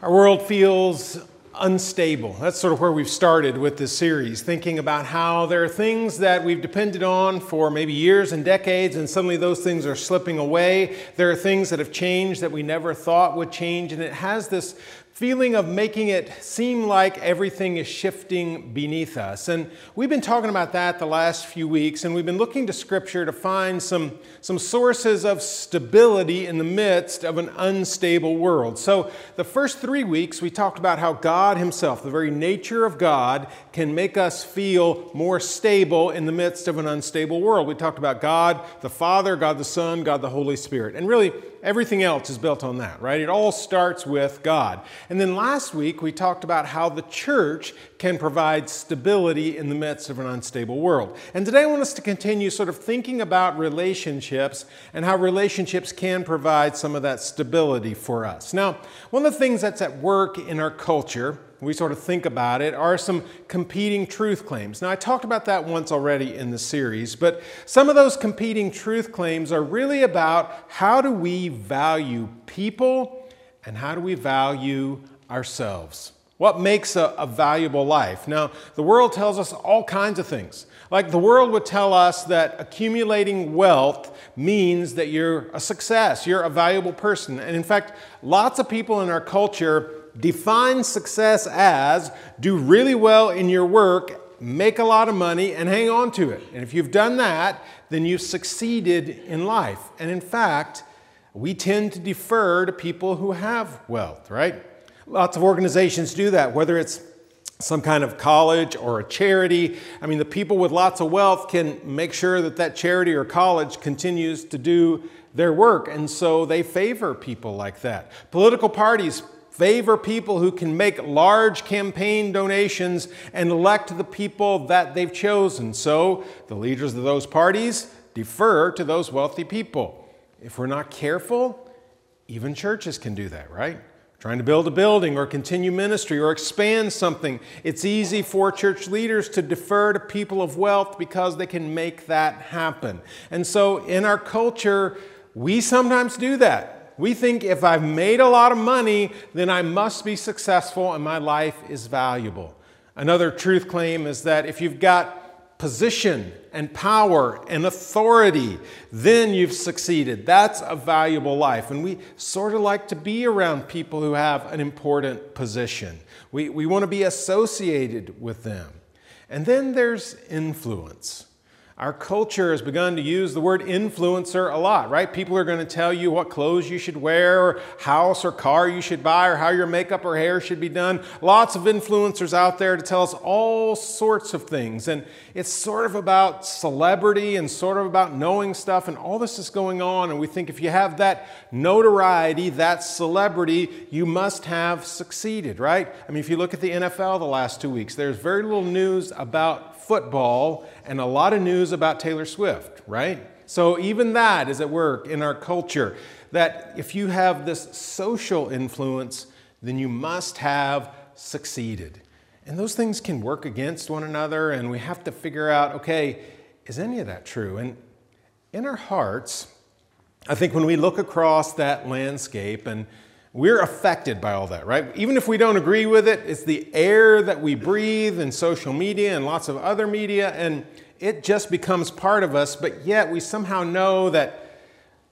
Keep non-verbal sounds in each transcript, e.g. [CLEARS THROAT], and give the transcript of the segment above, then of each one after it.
Our world feels unstable. That's sort of where we've started with this series, thinking about how there are things that we've depended on for maybe years and decades, and suddenly those things are slipping away. There are things that have changed that we never thought would change, and it has this feeling of making it seem like everything is shifting beneath us. And we've been talking about that the last few weeks, and we've been looking to Scripture to find some, some sources of stability in the midst of an unstable world. So, the first three weeks, we talked about how God Himself, the very nature of God, can make us feel more stable in the midst of an unstable world. We talked about God the Father, God the Son, God the Holy Spirit. And really, everything else is built on that, right? It all starts with God. And then last week, we talked about how the church can provide stability in the midst of an unstable world. And today, I want us to continue sort of thinking about relationships and how relationships can provide some of that stability for us. Now, one of the things that's at work in our culture, we sort of think about it, are some competing truth claims. Now, I talked about that once already in the series, but some of those competing truth claims are really about how do we value people and how do we value ourselves? What makes a, a, valuable life? Now, the world tells us all kinds of things. Like the world would tell us that accumulating wealth means that you're a success, you're a valuable person. And in fact, lots of people in our culture define success as do really well in your work, make a lot of money, and hang on to it. And if you've done that, then you've succeeded in life. And in fact, we tend to defer to people who have wealth, right? Lots of organizations do that, whether it's some kind of college or a charity. I mean, the people with lots of wealth can make sure that that charity or college continues to do their work, and so they favor people like that. Political parties favor people who can make large campaign donations and elect the people that they've chosen. So the leaders of those parties defer to those wealthy people. If we're not careful, even churches can do that, right? Trying to build a building or continue ministry or expand something, it's easy for church leaders to defer to people of wealth because they can make that happen. And so in our culture, we sometimes do that. We think if I've made a lot of money, then I must be successful and my life is valuable. Another truth claim is that if you've got position and power and authority, then you've succeeded. That's a valuable life. And we sort of like to be around people who have an important position. We, we want to be associated with them. And then there's influence. Our culture has begun to use the word influencer a lot, right? People are going to tell you what clothes you should wear, or house or car you should buy, or how your makeup or hair should be done. Lots of influencers out there to tell us all sorts of things. And it's sort of about celebrity and sort of about knowing stuff, and all this is going on. And we think if you have that notoriety, that celebrity, you must have succeeded, right? I mean, if you look at the NFL the last two weeks, there's very little news about football and a lot of news about Taylor Swift, right? So even that is at work in our culture that if you have this social influence, then you must have succeeded. And those things can work against one another, and we have to figure out okay, is any of that true? And in our hearts, I think when we look across that landscape and we're affected by all that, right? Even if we don't agree with it, it's the air that we breathe and social media and lots of other media, and it just becomes part of us, but yet we somehow know that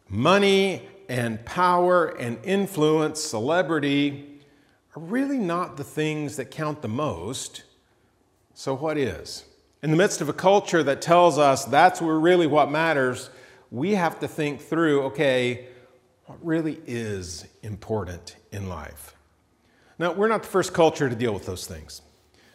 money and power and influence, celebrity, are really not the things that count the most. So, what is? In the midst of a culture that tells us that's really what matters, we have to think through okay, what really is important in life. Now, we're not the first culture to deal with those things.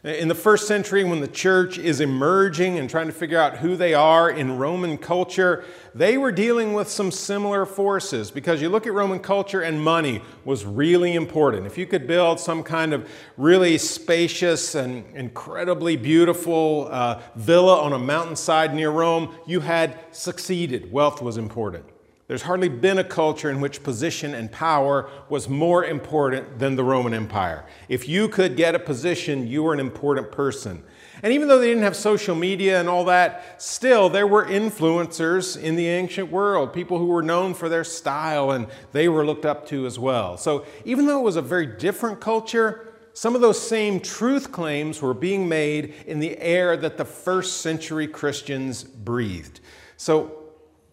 In the first century, when the church is emerging and trying to figure out who they are in Roman culture, they were dealing with some similar forces because you look at Roman culture and money was really important. If you could build some kind of really spacious and incredibly beautiful uh, villa on a mountainside near Rome, you had succeeded. Wealth was important. There's hardly been a culture in which position and power was more important than the Roman Empire. If you could get a position, you were an important person. And even though they didn't have social media and all that, still there were influencers in the ancient world, people who were known for their style and they were looked up to as well. So even though it was a very different culture, some of those same truth claims were being made in the air that the first century Christians breathed. So,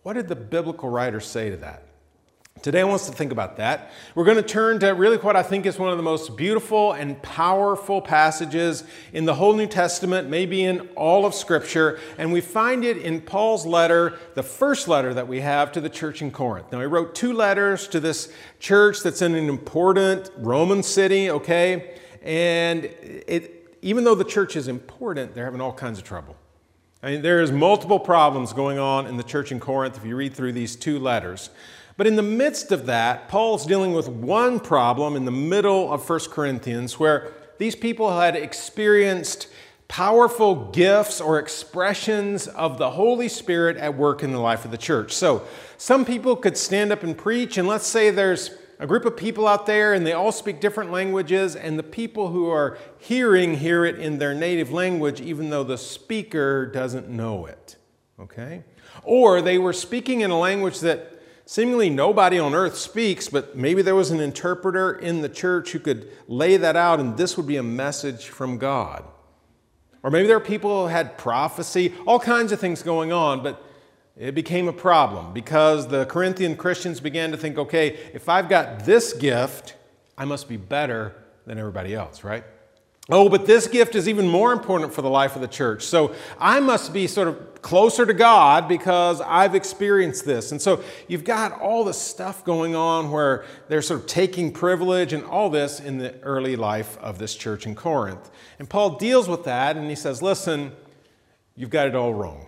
what did the biblical writers say to that? Today, I want us to think about that. We're going to turn to really what I think is one of the most beautiful and powerful passages in the whole New Testament, maybe in all of Scripture, and we find it in Paul's letter, the first letter that we have to the church in Corinth. Now, he wrote two letters to this church that's in an important Roman city, okay? And it, even though the church is important, they're having all kinds of trouble. I mean, there's multiple problems going on in the church in Corinth if you read through these two letters. But in the midst of that, Paul's dealing with one problem in the middle of 1 Corinthians where these people had experienced powerful gifts or expressions of the Holy Spirit at work in the life of the church. So, some people could stand up and preach, and let's say there's a group of people out there and they all speak different languages, and the people who are hearing hear it in their native language, even though the speaker doesn't know it. Okay? Or they were speaking in a language that seemingly nobody on earth speaks, but maybe there was an interpreter in the church who could lay that out, and this would be a message from God. Or maybe there are people who had prophecy, all kinds of things going on, but it became a problem because the Corinthian Christians began to think okay, if I've got this gift, I must be better than everybody else, right? Oh, but this gift is even more important for the life of the church. So I must be sort of closer to God because I've experienced this. And so you've got all this stuff going on where they're sort of taking privilege and all this in the early life of this church in Corinth. And Paul deals with that and he says, listen, you've got it all wrong.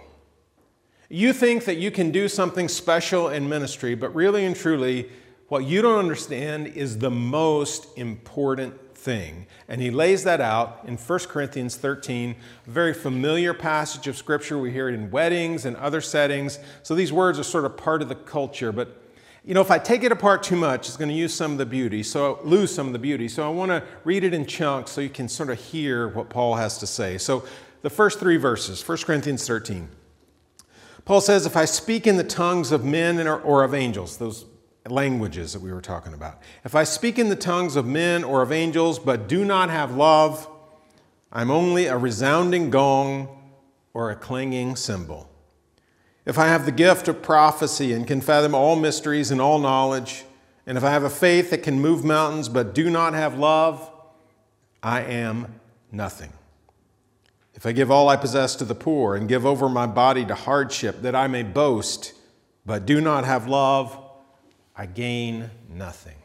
You think that you can do something special in ministry, but really and truly, what you don't understand is the most important thing. And he lays that out in 1 Corinthians 13, a very familiar passage of Scripture. We hear it in weddings and other settings. So these words are sort of part of the culture. But, you know, if I take it apart too much, it's going to use some of the beauty, so lose some of the beauty. So I want to read it in chunks so you can sort of hear what Paul has to say. So the first three verses, 1 Corinthians 13. Paul says, If I speak in the tongues of men or of angels, those languages that we were talking about, if I speak in the tongues of men or of angels but do not have love, I'm only a resounding gong or a clanging cymbal. If I have the gift of prophecy and can fathom all mysteries and all knowledge, and if I have a faith that can move mountains but do not have love, I am nothing. If I give all I possess to the poor and give over my body to hardship that I may boast, but do not have love, I gain nothing.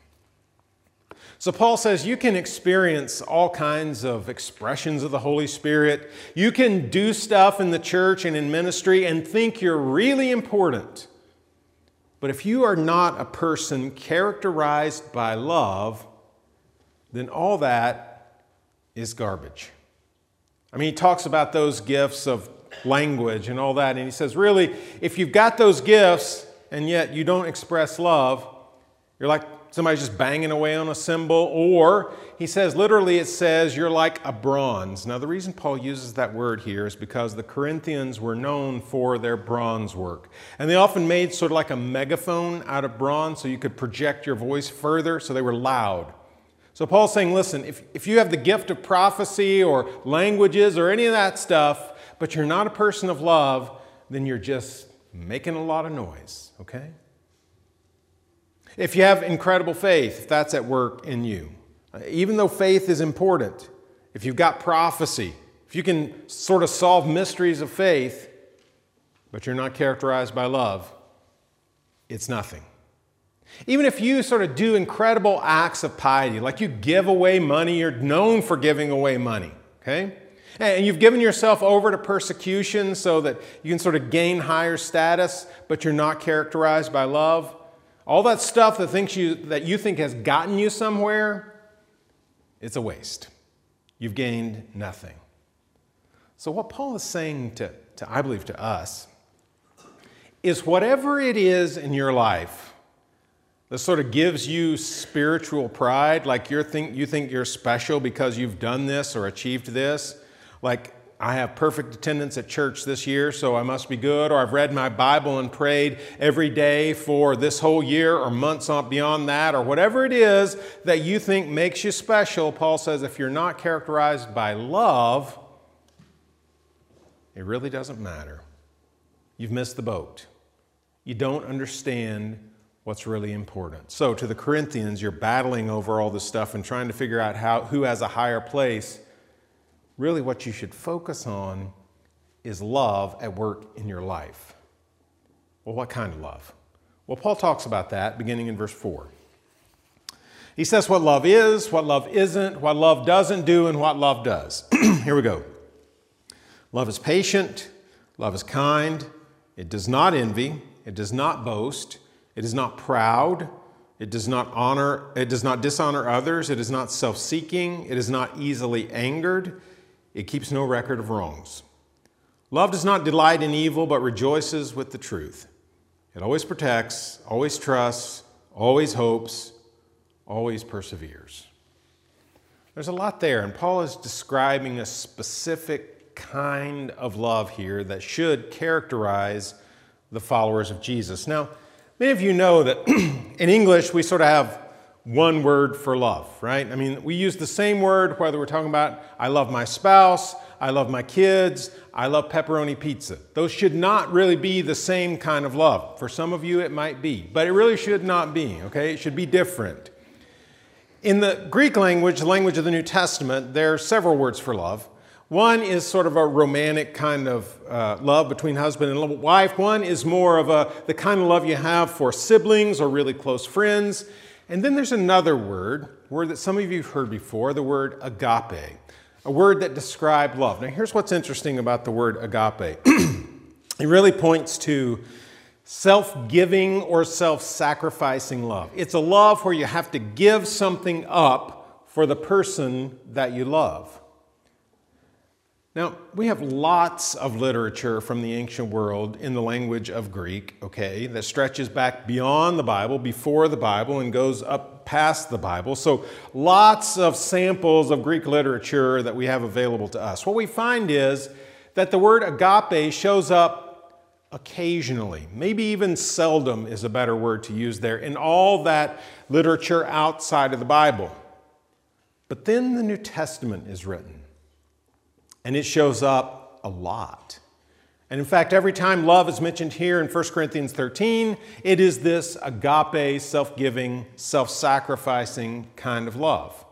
So, Paul says you can experience all kinds of expressions of the Holy Spirit. You can do stuff in the church and in ministry and think you're really important. But if you are not a person characterized by love, then all that is garbage. I mean, he talks about those gifts of language and all that, and he says, really, if you've got those gifts and yet you don't express love, you're like somebody just banging away on a cymbal, or he says, literally, it says you're like a bronze. Now, the reason Paul uses that word here is because the Corinthians were known for their bronze work. And they often made sort of like a megaphone out of bronze so you could project your voice further, so they were loud. So Paul's saying, listen, if, if you have the gift of prophecy or languages or any of that stuff, but you're not a person of love, then you're just making a lot of noise, okay? If you have incredible faith, if that's at work in you, uh, even though faith is important, if you've got prophecy, if you can sort of solve mysteries of faith, but you're not characterized by love, it's nothing. Even if you sort of do incredible acts of piety, like you give away money, you're known for giving away money, okay? And you've given yourself over to persecution so that you can sort of gain higher status, but you're not characterized by love. All that stuff that, thinks you, that you think has gotten you somewhere, it's a waste. You've gained nothing. So, what Paul is saying to, to I believe, to us is whatever it is in your life that sort of gives you spiritual pride, like you think, you think you're special because you've done this or achieved this. Like I have perfect attendance at church this year, so I must be good, or I've read my Bible and prayed every day for this whole year or months beyond that, or whatever it is that you think makes you special, Paul says if you're not characterized by love, it really doesn't matter. You've missed the boat. You don't understand what's really important. So, to the Corinthians, you're battling over all this stuff and trying to figure out how, who has a higher place. Really, what you should focus on is love at work in your life. Well, what kind of love? Well, Paul talks about that beginning in verse 4. He says what love is, what love isn't, what love doesn't do, and what love does. [CLEARS THROAT] Here we go. Love is patient, love is kind, it does not envy, it does not boast. It is not proud. It does not honor, it does not dishonor others. It is not self-seeking. It is not easily angered. It keeps no record of wrongs. Love does not delight in evil, but rejoices with the truth. It always protects, always trusts, always hopes, always perseveres. There's a lot there, and Paul is describing a specific kind of love here that should characterize the followers of Jesus. Now, Many of you know that [CLEARS THROAT] in English we sort of have one word for love, right? I mean, we use the same word whether we're talking about I love my spouse, I love my kids, I love pepperoni pizza. Those should not really be the same kind of love. For some of you, it might be, but it really should not be, okay? It should be different. In the Greek language, the language of the New Testament, there are several words for love. One is sort of a romantic kind of uh, love between husband and wife. One is more of a, the kind of love you have for siblings or really close friends. And then there's another word, word that some of you have heard before, the word agape, a word that describes love. Now, here's what's interesting about the word agape [CLEARS THROAT] it really points to self giving or self sacrificing love. It's a love where you have to give something up for the person that you love. Now, we have lots of literature from the ancient world in the language of Greek, okay, that stretches back beyond the Bible, before the Bible, and goes up past the Bible. So, lots of samples of Greek literature that we have available to us. What we find is that the word agape shows up occasionally, maybe even seldom is a better word to use there, in all that literature outside of the Bible. But then the New Testament is written. And it shows up a lot. And in fact, every time love is mentioned here in 1 Corinthians 13, it is this agape, self giving, self sacrificing kind of love.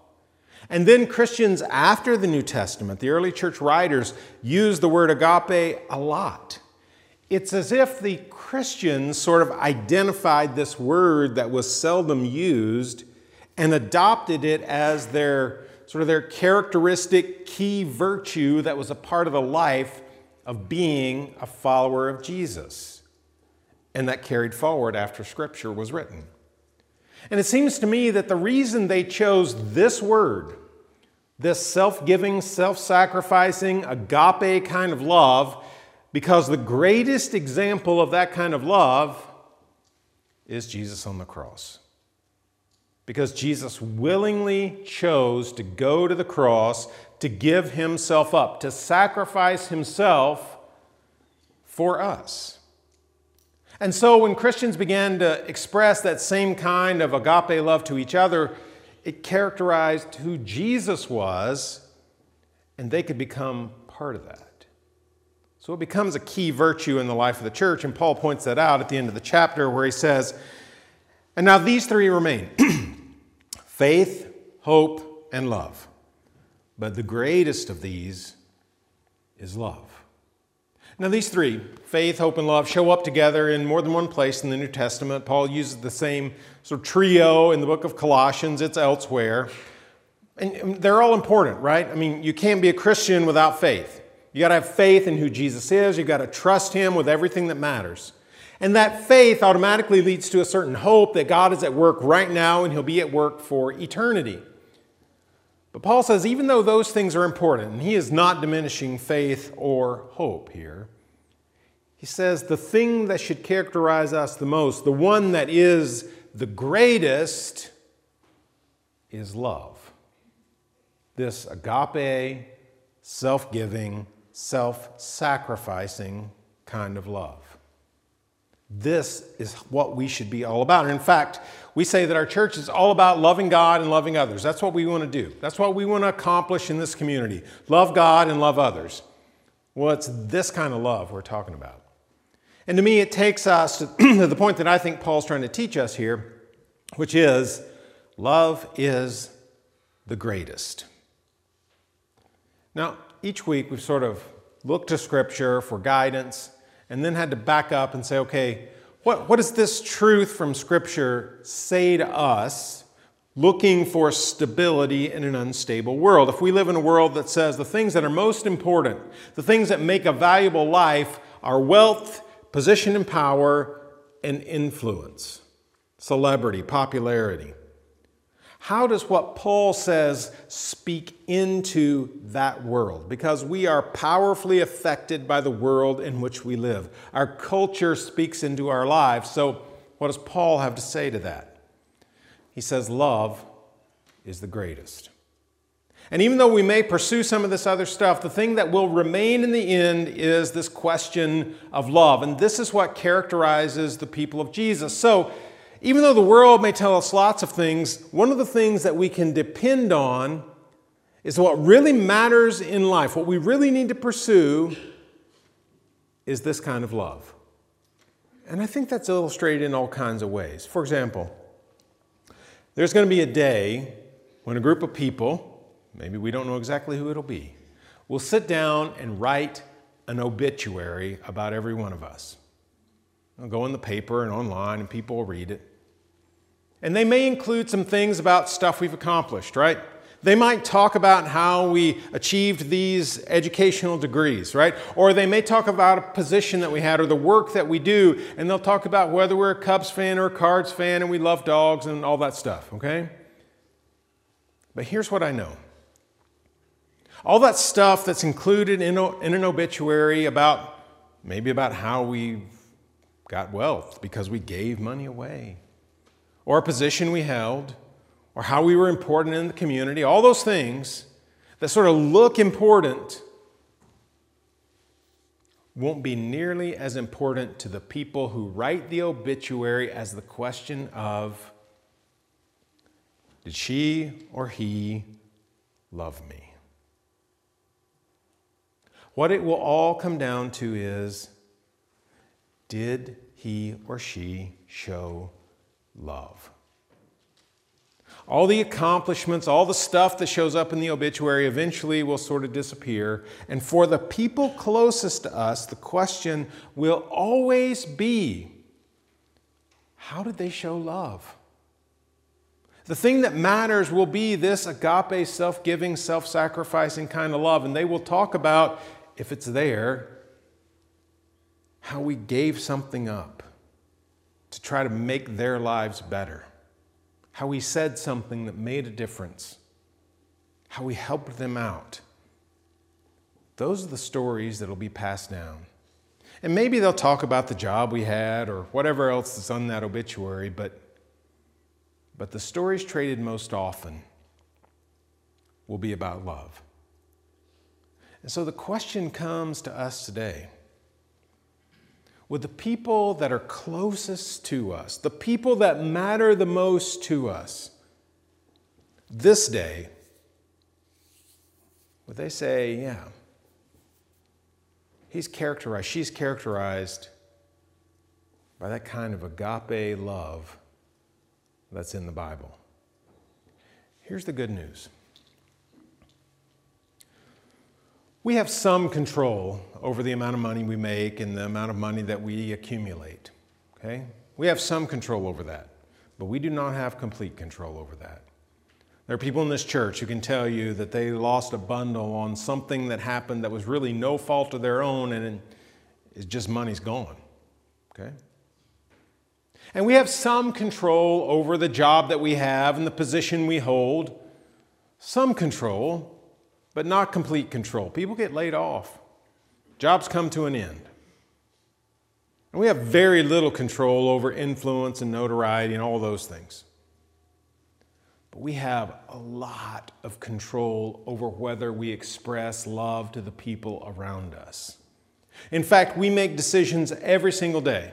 And then Christians after the New Testament, the early church writers, use the word agape a lot. It's as if the Christians sort of identified this word that was seldom used and adopted it as their sort of their characteristic key virtue that was a part of the life of being a follower of Jesus, and that carried forward after Scripture was written. And it seems to me that the reason they chose this word, this self giving, self sacrificing, agape kind of love, because the greatest example of that kind of love is Jesus on the cross because Jesus willingly chose to go to the cross, to give himself up, to sacrifice himself for us. And so when Christians began to express that same kind of agape love to each other, it characterized who Jesus was, and they could become part of that. So it becomes a key virtue in the life of the church, and Paul points that out at the end of the chapter where he says, And now these three remain [CLEARS THROAT] faith, hope, and love. But the greatest of these is love. Now, these three, faith, hope, and love, show up together in more than one place in the New Testament. Paul uses the same sort of trio in the book of Colossians, it's elsewhere. And um, they're all important, right? I mean, you can't be a Christian without faith. You got to have faith in who Jesus is, you got to trust him with everything that matters. And that faith automatically leads to a certain hope that God is at work right now and He'll be at work for eternity. But Paul says, even though those things are important, and he is not diminishing faith or hope here, he says the thing that should characterize us the most, the one that is the greatest, is love. This agape, self giving, self sacrificing kind of love. This is what we should be all about. In fact, we say that our church is all about loving God and loving others. That's what we want to do. That's what we want to accomplish in this community love God and love others. Well, it's this kind of love we're talking about. And to me, it takes us to [CLEARS THROAT] the point that I think Paul's trying to teach us here, which is love is the greatest. Now, each week we've sort of looked to Scripture for guidance and then had to back up and say, okay, what, what does this truth from Scripture say to us looking for stability in an unstable world? If we live in a world that says the things that are most important, the things that make a valuable life, are wealth, position and power, and influence, celebrity, popularity. How does what Paul says speak into that world? Because we are powerfully affected by the world in which we live. Our culture speaks into our lives. So, what does Paul have to say to that? He says, Love is the greatest. And even though we may pursue some of this other stuff, the thing that will remain in the end is this question of love. And this is what characterizes the people of Jesus. So, even though the world may tell us lots of things, one of the things that we can depend on is what really matters in life. What we really need to pursue is this kind of love. And I think that's illustrated in all kinds of ways. For example, there's going to be a day when a group of people, maybe we don't know exactly who it'll be, will sit down and write an obituary about every one of us. It'll go in the paper and online, and people will read it. And they may include some things about stuff we've accomplished, right? They might talk about how we achieved these educational degrees, right? Or they may talk about a position that we had or the work that we do, and they'll talk about whether we're a Cubs fan or a Cards fan and we love dogs and all that stuff, okay? But here's what I know all that stuff that's included in, in an obituary about maybe about how we got wealth because we gave money away or a position we held or how we were important in the community, all those things that sort of look important won't be nearly as important to the people who write the obituary as the question of did she or he love me? What it will all come down to is did he or she show love. All the accomplishments, all the stuff that shows up in the obituary eventually will sort of disappear. And for the people closest to us, the question will always be how did they show love? The thing that matters will be this agape, self giving, self sacrificing kind of love. And they will talk about, if it's there, how we gave something up to try to make their lives better. How we said something that made a difference. How we helped them out. Those are the stories that'll be passed down. And maybe they'll talk about the job we had or whatever else is on that obituary, but, but the stories traded most often will be about love. And so the question comes to us today with the people that are closest to us, the people that matter the most to us. This day, would they say, yeah, he's characterized, she's characterized by that kind of agape love that's in the Bible? Here's the good news. We have some control over the amount of money we make and the amount of money that we accumulate. Okay? We have some control over that, but we do not have complete control over that. There are people in this church who can tell you that they lost a bundle on something that happened that was really no fault of their own and it's just money's gone. Okay? And we have some control over the job that we have and the position we hold. Some control, but not complete control. People get laid off, jobs come to an end. And we have very little control over influence and notoriety and all those things. but we have a lot of control over whether we express love to the people around us. In fact, we make decisions every single day.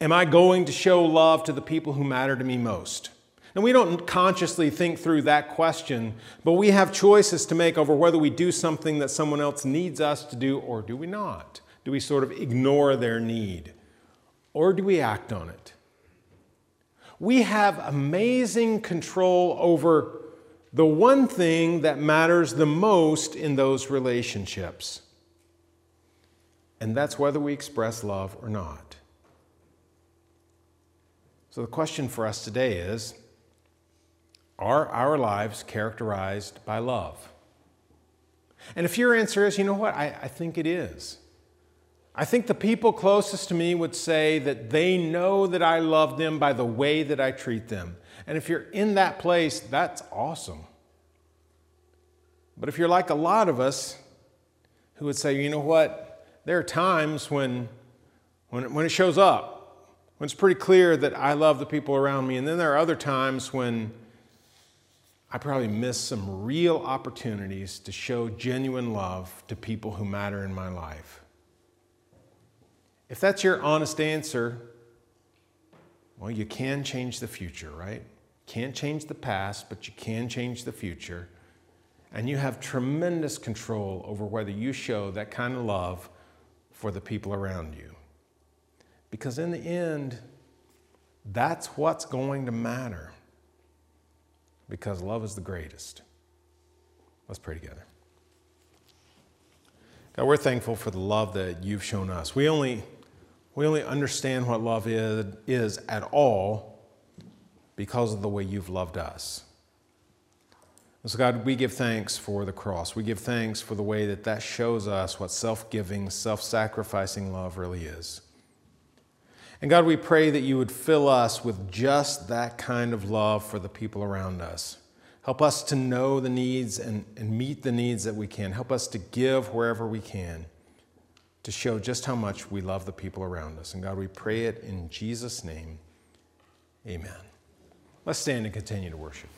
Am I going to show love to the people who matter to me most? And we don't consciously think through that question, but we have choices to make over whether we do something that someone else needs us to do or do we not. Do we sort of ignore their need? Or do we act on it? We have amazing control over the one thing that matters the most in those relationships. And that's whether we express love or not. So the question for us today is Are our lives characterized by love? And if your answer is, you know what, I, I think it is. I think the people closest to me would say that they know that I love them by the way that I treat them. And if you're in that place, that's awesome. But if you're like a lot of us who would say, you know what, there are times when, when, when it shows up, when it's pretty clear that I love the people around me. And then there are other times when I probably miss some real opportunities to show genuine love to people who matter in my life. If that's your honest answer, well, you can change the future, right? Can't change the past, but you can change the future. And you have tremendous control over whether you show that kind of love for the people around you. Because in the end, that's what's going to matter. Because love is the greatest. Let's pray together. God, we're thankful for the love that you've shown us. We only we only understand what love is, is at all because of the way you've loved us. And so, God, we give thanks for the cross. We give thanks for the way that that shows us what self giving, self sacrificing love really is. And God, we pray that you would fill us with just that kind of love for the people around us. Help us to know the needs and, and meet the needs that we can. Help us to give wherever we can to show just how much we love the people around us. And God, we pray it in Jesus' name. Amen. Let's stand and continue to worship.